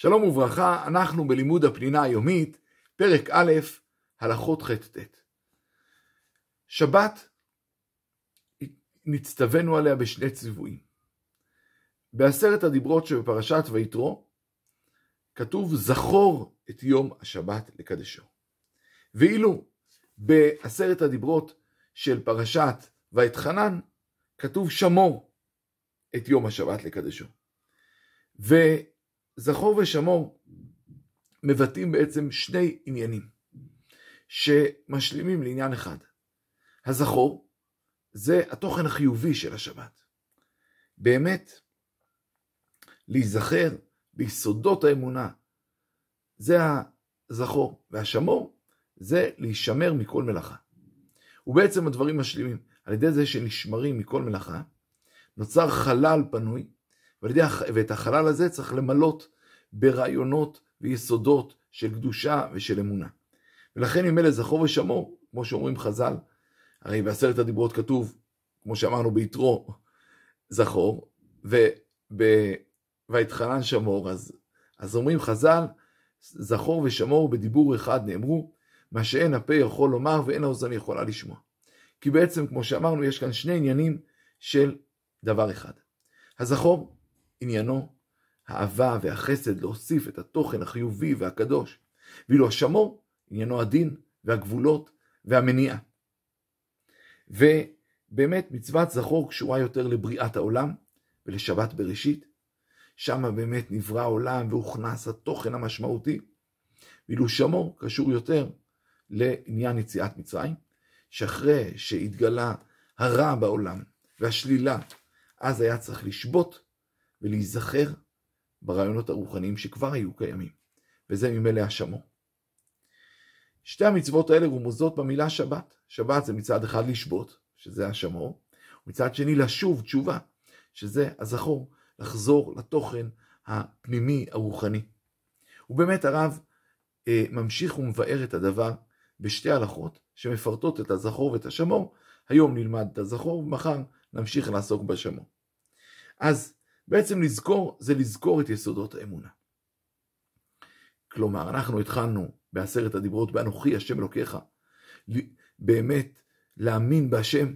שלום וברכה, אנחנו בלימוד הפנינה היומית, פרק א', הלכות ח'-ט'. שבת, נצטווינו עליה בשני ציוויים. בעשרת הדיברות שבפרשת ויתרו, כתוב זכור את יום השבת לקדשו. ואילו בעשרת הדיברות של פרשת ואתחנן, כתוב שמור את יום השבת לקדשו. וזכור ושמור מבטאים בעצם שני עניינים שמשלימים לעניין אחד. הזכור זה התוכן החיובי של השבת. באמת, להיזכר ביסודות האמונה, זה הזכור, והשמור זה להישמר מכל מלאכה. ובעצם הדברים משלימים. על ידי זה שנשמרים מכל מלאכה, נוצר חלל פנוי, ואת החלל הזה צריך למלות ברעיונות ויסודות של קדושה ושל אמונה. ולכן אם אלה זכור ושמור, כמו שאומרים חז"ל, הרי בעשרת הדיברות כתוב, כמו שאמרנו ביתרו, זכור, ויתחנן שמור, אז, אז אומרים חז"ל, זכור ושמור בדיבור אחד נאמרו, מה שאין הפה יכול לומר ואין האוזן יכולה לשמוע. כי בעצם, כמו שאמרנו, יש כאן שני עניינים של דבר אחד. הזכור, עניינו האהבה והחסד להוסיף את התוכן החיובי והקדוש, ואילו השמור, עניינו הדין והגבולות והמניעה. ובאמת מצוות זכור קשורה יותר לבריאת העולם ולשבת בראשית, שם באמת נברא העולם והוכנס התוכן המשמעותי, ואילו שמור קשור יותר לעניין יציאת מצרים, שאחרי שהתגלה הרע בעולם והשלילה, אז היה צריך לשבות ולהיזכר ברעיונות הרוחניים שכבר היו קיימים, וזה ממילא השמור. שתי המצוות האלה רומזות במילה שבת. שבת זה מצד אחד לשבות, שזה השמור, ומצד שני לשוב תשובה, שזה הזכור, לחזור לתוכן הפנימי הרוחני. ובאמת הרב אה, ממשיך ומבאר את הדבר בשתי הלכות שמפרטות את הזכור ואת השמור. היום נלמד את הזכור ומחר נמשיך לעסוק בשמור. אז בעצם לזכור זה לזכור את יסודות האמונה. כלומר, אנחנו התחלנו בעשרת הדיברות באנוכי השם אלוקיך, באמת להאמין בהשם,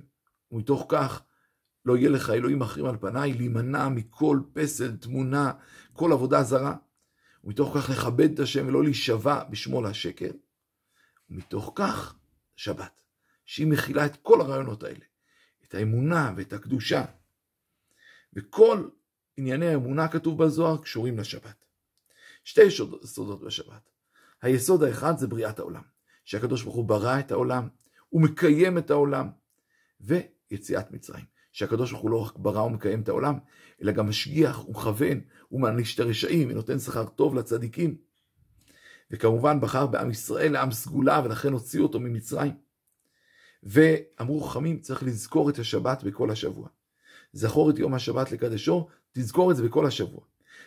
ומתוך כך לא יהיה לך אלוהים אחרים על פניי, להימנע מכל פסל, תמונה, כל עבודה זרה, ומתוך כך לכבד את השם ולא להישבע בשמו להשקר. ומתוך כך שבת, שהיא מכילה את כל הרעיונות האלה, את האמונה ואת הקדושה. וכל ענייני האמונה כתוב בזוהר קשורים לשבת. שתי יסודות בשבת. היסוד האחד זה בריאת העולם, שהקדוש ברוך הוא ברא את העולם, הוא מקיים את העולם, ויציאת מצרים, שהקדוש ברוך הוא לא רק ברא ומקיים את העולם, אלא גם משגיח ומכוון, הוא מעניש את הרשעים ונותן שכר טוב לצדיקים. וכמובן בחר בעם ישראל לעם סגולה, ולכן הוציאו אותו ממצרים. ואמרו חכמים, צריך לזכור את השבת בכל השבוע. זכור את יום השבת לקדשו, תזכור את זה בכל השבוע.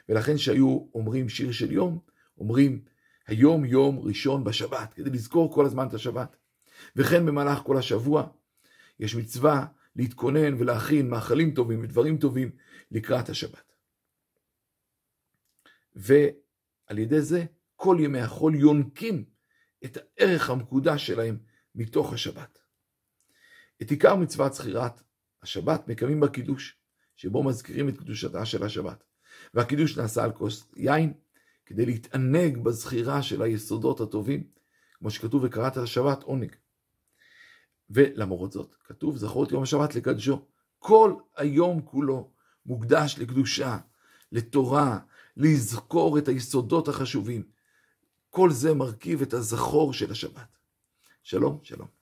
ולכן שהיו אומרים שיר של יום, אומרים היום יום ראשון בשבת, כדי לזכור כל הזמן את השבת. וכן במהלך כל השבוע יש מצווה להתכונן ולהכין מאכלים טובים ודברים טובים לקראת השבת. ועל ידי זה כל ימי החול יונקים את הערך המקודש שלהם מתוך השבת. את עיקר מצוות זכירת השבת מקיימים בקידוש, שבו מזכירים את קדושתה של השבת. והקידוש נעשה על כוס יין, כדי להתענג בזכירה של היסודות הטובים, כמו שכתוב וקראת השבת עונג. ולמרות זאת, כתוב זכור את יום השבת לקדשו. כל היום כולו מוקדש לקדושה, לתורה, לזכור את היסודות החשובים. כל זה מרכיב את הזכור של השבת. שלום, שלום.